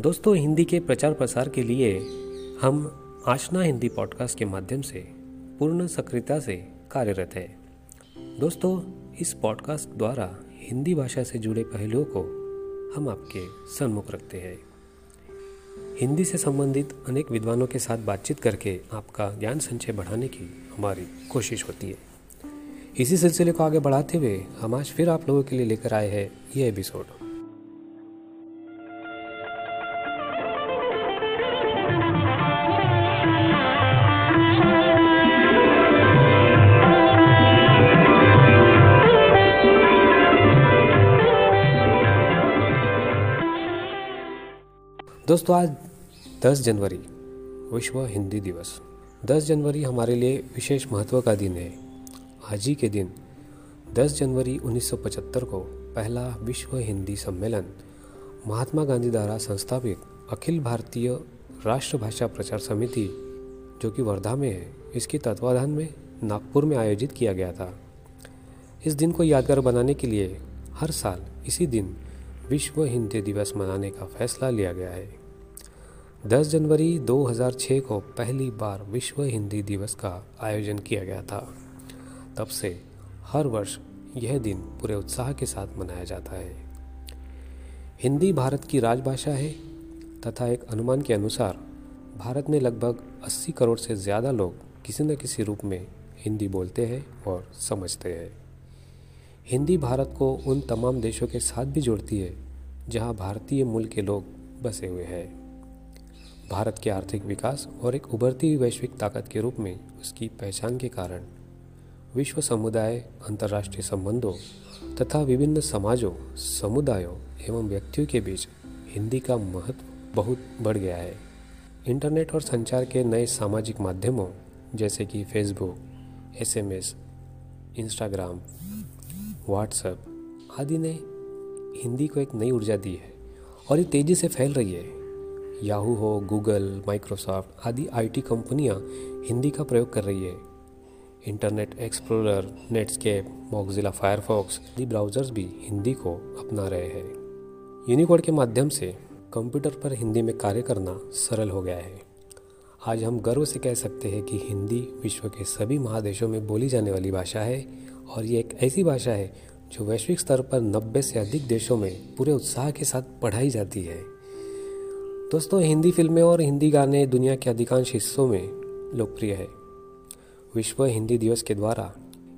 दोस्तों, हिंदी के प्रचार प्रसार के लिए हम आशना हिंदी पॉडकास्ट के माध्यम से पूर्ण सक्रियता से कार्यरत है। दोस्तों, इस पॉडकास्ट द्वारा हिंदी भाषा से जुड़े पहलुओं को हम आपके सन्मुख रखते हैं। हिंदी से संबंधित अनेक विद्वानों के साथ बातचीत करके आपका ज्ञान संचय बढ़ाने की हमारी कोशिश होती है। इसी सिलसिले को आगे बढ़ाते हुए हम आज फिर आप लोगों के लिए लेकर आए हैं ये एपिसोड। दोस्तों, आज 10 जनवरी, विश्व हिंदी दिवस। 10 जनवरी हमारे लिए विशेष महत्व का दिन है। आज ही के दिन 10 जनवरी 1975 को पहला विश्व हिंदी सम्मेलन, महात्मा गांधी द्वारा संस्थापित अखिल भारतीय राष्ट्रभाषा प्रचार समिति, जो कि वर्धा में है, इसके तत्वाधान में नागपुर में आयोजित किया गया था। इस दिन को यादगार बनाने के लिए हर साल इसी दिन विश्व हिंदी दिवस मनाने का फैसला लिया गया है। 10 जनवरी 2006 को पहली बार विश्व हिंदी दिवस का आयोजन किया गया था। तब से हर वर्ष यह दिन पूरे उत्साह के साथ मनाया जाता है। हिंदी भारत की राजभाषा है तथा एक अनुमान के अनुसार भारत में लगभग 80 करोड़ से ज़्यादा लोग किसी न किसी रूप में हिंदी बोलते हैं और समझते हैं। हिंदी भारत को उन तमाम देशों के साथ भी जोड़ती है जहाँ भारतीय मूल के लोग बसे हुए हैं। भारत के आर्थिक विकास और एक उभरती हुई वैश्विक ताकत के रूप में उसकी पहचान के कारण विश्व समुदाय अंतर्राष्ट्रीय संबंधों तथा विभिन्न समाजों समुदायों एवं व्यक्तियों के बीच हिंदी का महत्व बहुत बढ़ गया है। इंटरनेट और संचार के नए सामाजिक माध्यमों जैसे कि फेसबुक एसएमएस, इंस्टाग्राम व्हाट्सएप आदि ने हिंदी को एक नई ऊर्जा दी है और ये तेज़ी से फैल रही है। याहू हो गूगल माइक्रोसॉफ्ट आदि आईटी कंपनियाँ हिंदी का प्रयोग कर रही है। Internet Explorer Netscape Mozilla Firefox आदि ब्राउज़र्स भी हिंदी को अपना रहे हैं। यूनिकोड के माध्यम से कंप्यूटर पर हिंदी में कार्य करना सरल हो गया है। आज हम गर्व से कह सकते हैं कि हिंदी विश्व के सभी महादेशों में बोली जाने वाली भाषा है और ये एक ऐसी भाषा है जो वैश्विक स्तर पर 90 से अधिक देशों में पूरे उत्साह के साथ पढ़ाई जाती है। दोस्तों, हिंदी फ़िल्में और हिंदी गाने दुनिया के अधिकांश हिस्सों में लोकप्रिय है। विश्व हिंदी दिवस के द्वारा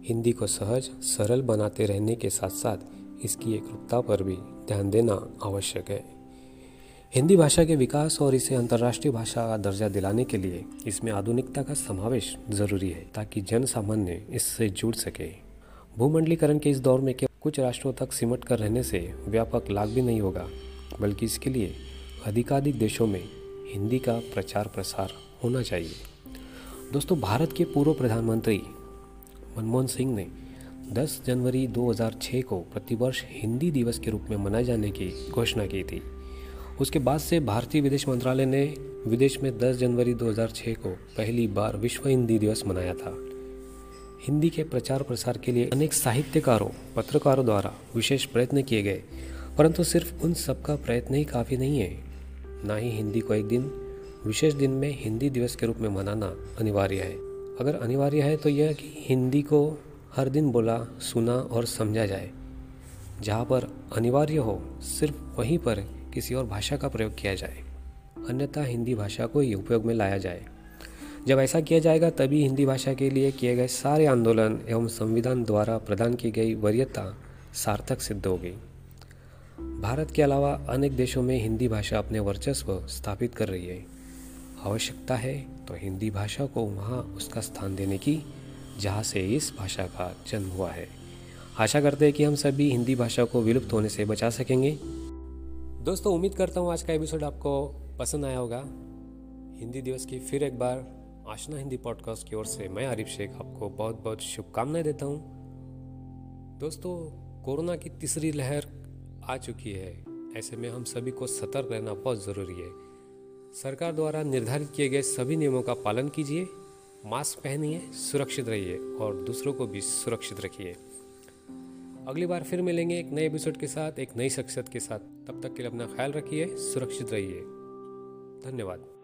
हिंदी को सहज, सरल बनाते रहने के साथ साथ इसकी एकरूपता पर भी ध्यान देना आवश्यक है। हिंदी भाषा के विकास और इसे अंतर्राष्ट्रीय भाषा का दर्जा दिलाने के लिए इसमें आधुनिकता का समावेश ज़रूरी है ताकि जन सामान्य इससे जुड़ सके। भूमंडलीकरण के इस दौर में कुछ राष्ट्रों तक सिमट कर रहने से व्यापक लाभ भी नहीं होगा, बल्कि इसके लिए अधिकाधिक देशों में हिंदी का प्रचार प्रसार होना चाहिए। दोस्तों, भारत के पूर्व प्रधानमंत्री मनमोहन सिंह ने 10 जनवरी 2006 को प्रतिवर्ष हिंदी दिवस के रूप में मनाए जाने की घोषणा की थी। उसके बाद से भारतीय विदेश मंत्रालय ने विदेश में 10 जनवरी 2006 को पहली बार विश्व हिंदी दिवस मनाया था। हिंदी के प्रचार प्रसार के लिए अनेक साहित्यकारों, पत्रकारों द्वारा विशेष प्रयत्न किए गए। परंतु सिर्फ़ उन सबका प्रयत्न ही काफ़ी नहीं है। ना ही हिंदी को एक दिन, विशेष दिन में हिंदी दिवस के रूप में मनाना अनिवार्य है। अगर अनिवार्य है तो यह कि हिंदी को हर दिन बोला, सुना और समझा जाए। जहाँ पर अनिवार्य हो, सिर्फ़ वहीं पर किसी और भाषा का प्रयोग किया जाए। अन्यथा हिंदी भाषा को ही उपयोग में लाया जाए। जब ऐसा किया जाएगा, तभी हिंदी भाषा के लिए किए गए सारे आंदोलन एवं संविधान द्वारा प्रदान की गई वरीयता सार्थक सिद्ध होगी भारत के अलावा अनेक देशों में हिंदी भाषा अपने वर्चस्व स्थापित कर रही है। आवश्यकता है तो हिंदी भाषा को वहाँ उसका स्थान देने की, जहाँ से इस भाषा का जन्म हुआ है। आशा करते हैं कि हम सभी हिंदी भाषा को विलुप्त होने से बचा सकेंगे। दोस्तों, उम्मीद करता हूँ आज का एपिसोड आपको पसंद आया होगा। हिंदी दिवस की फिर एक बार आशना हिंदी पॉडकास्ट की ओर से मैं आरिफ शेख आपको बहुत बहुत शुभकामनाएँ देता हूँ। दोस्तों, कोरोना की तीसरी लहर आ चुकी है। ऐसे में हम सभी को सतर्क रहना बहुत ज़रूरी है। सरकार द्वारा निर्धारित किए गए सभी नियमों का पालन कीजिए, मास्क पहनिए, सुरक्षित रहिए और दूसरों को भी सुरक्षित रखिए। अगली बार फिर मिलेंगे एक नए एपिसोड के साथ, एक नई शख्सियत के साथ। तब तक के लिए अपना ख्याल रखिए, सुरक्षित रहिए। धन्यवाद।